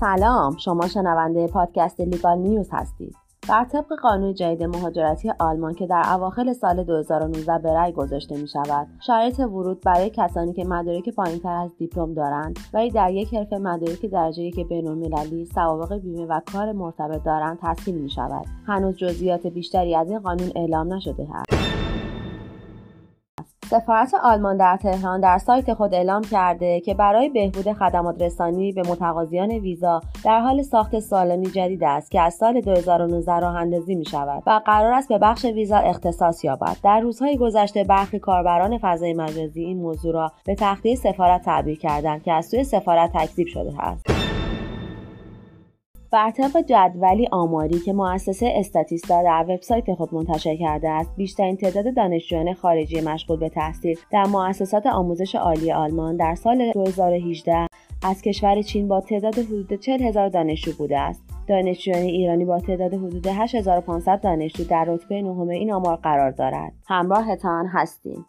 سلام شما شنونده پادکست لیگال نیوز هستید. بر طبق قانون جدید مهاجرتی آلمان که در اواخر سال 2019 به رأی گذاشته می شود شرایط ورود برای کسانی که مدارک پایینتر از دیپلم دارند ولی در یک حرفه مدارک درجه یک بینالمللی سوابق بیمه و کار مرتبط دارند تسهیل می شود هنوز جزئیات بیشتری از این قانون اعلام نشده است. سفارت آلمان در تهران در سایت خود اعلام کرده که برای بهبود خدمات رسانی به متقاضیان ویزا در حال ساخت سالنی جدید است که از سال 2019 راه اندازی می شود و قرار است به بخش ویزا اختصاص یابد. در روزهای گذشته برخی کاربران فضای مجازی این موضوع را به تخته سفارت تعبیر کردند که از سوی سفارت تکذیب شده است. بر طبق جدولی آماری که مؤسسه استاتیستا در وبسایت خود منتشر کرده است بیشترین تعداد دانشجویان خارجی مشغول به تحصیل در مؤسسات آموزش عالی آلمان در سال 2018 از کشور چین با تعداد حدود 40 هزار دانشجو بوده است. دانشجویان ایرانی با تعداد حدود 8500 دانشجو در رتبه نهم این آمار قرار دارد. همراهتان هستیم.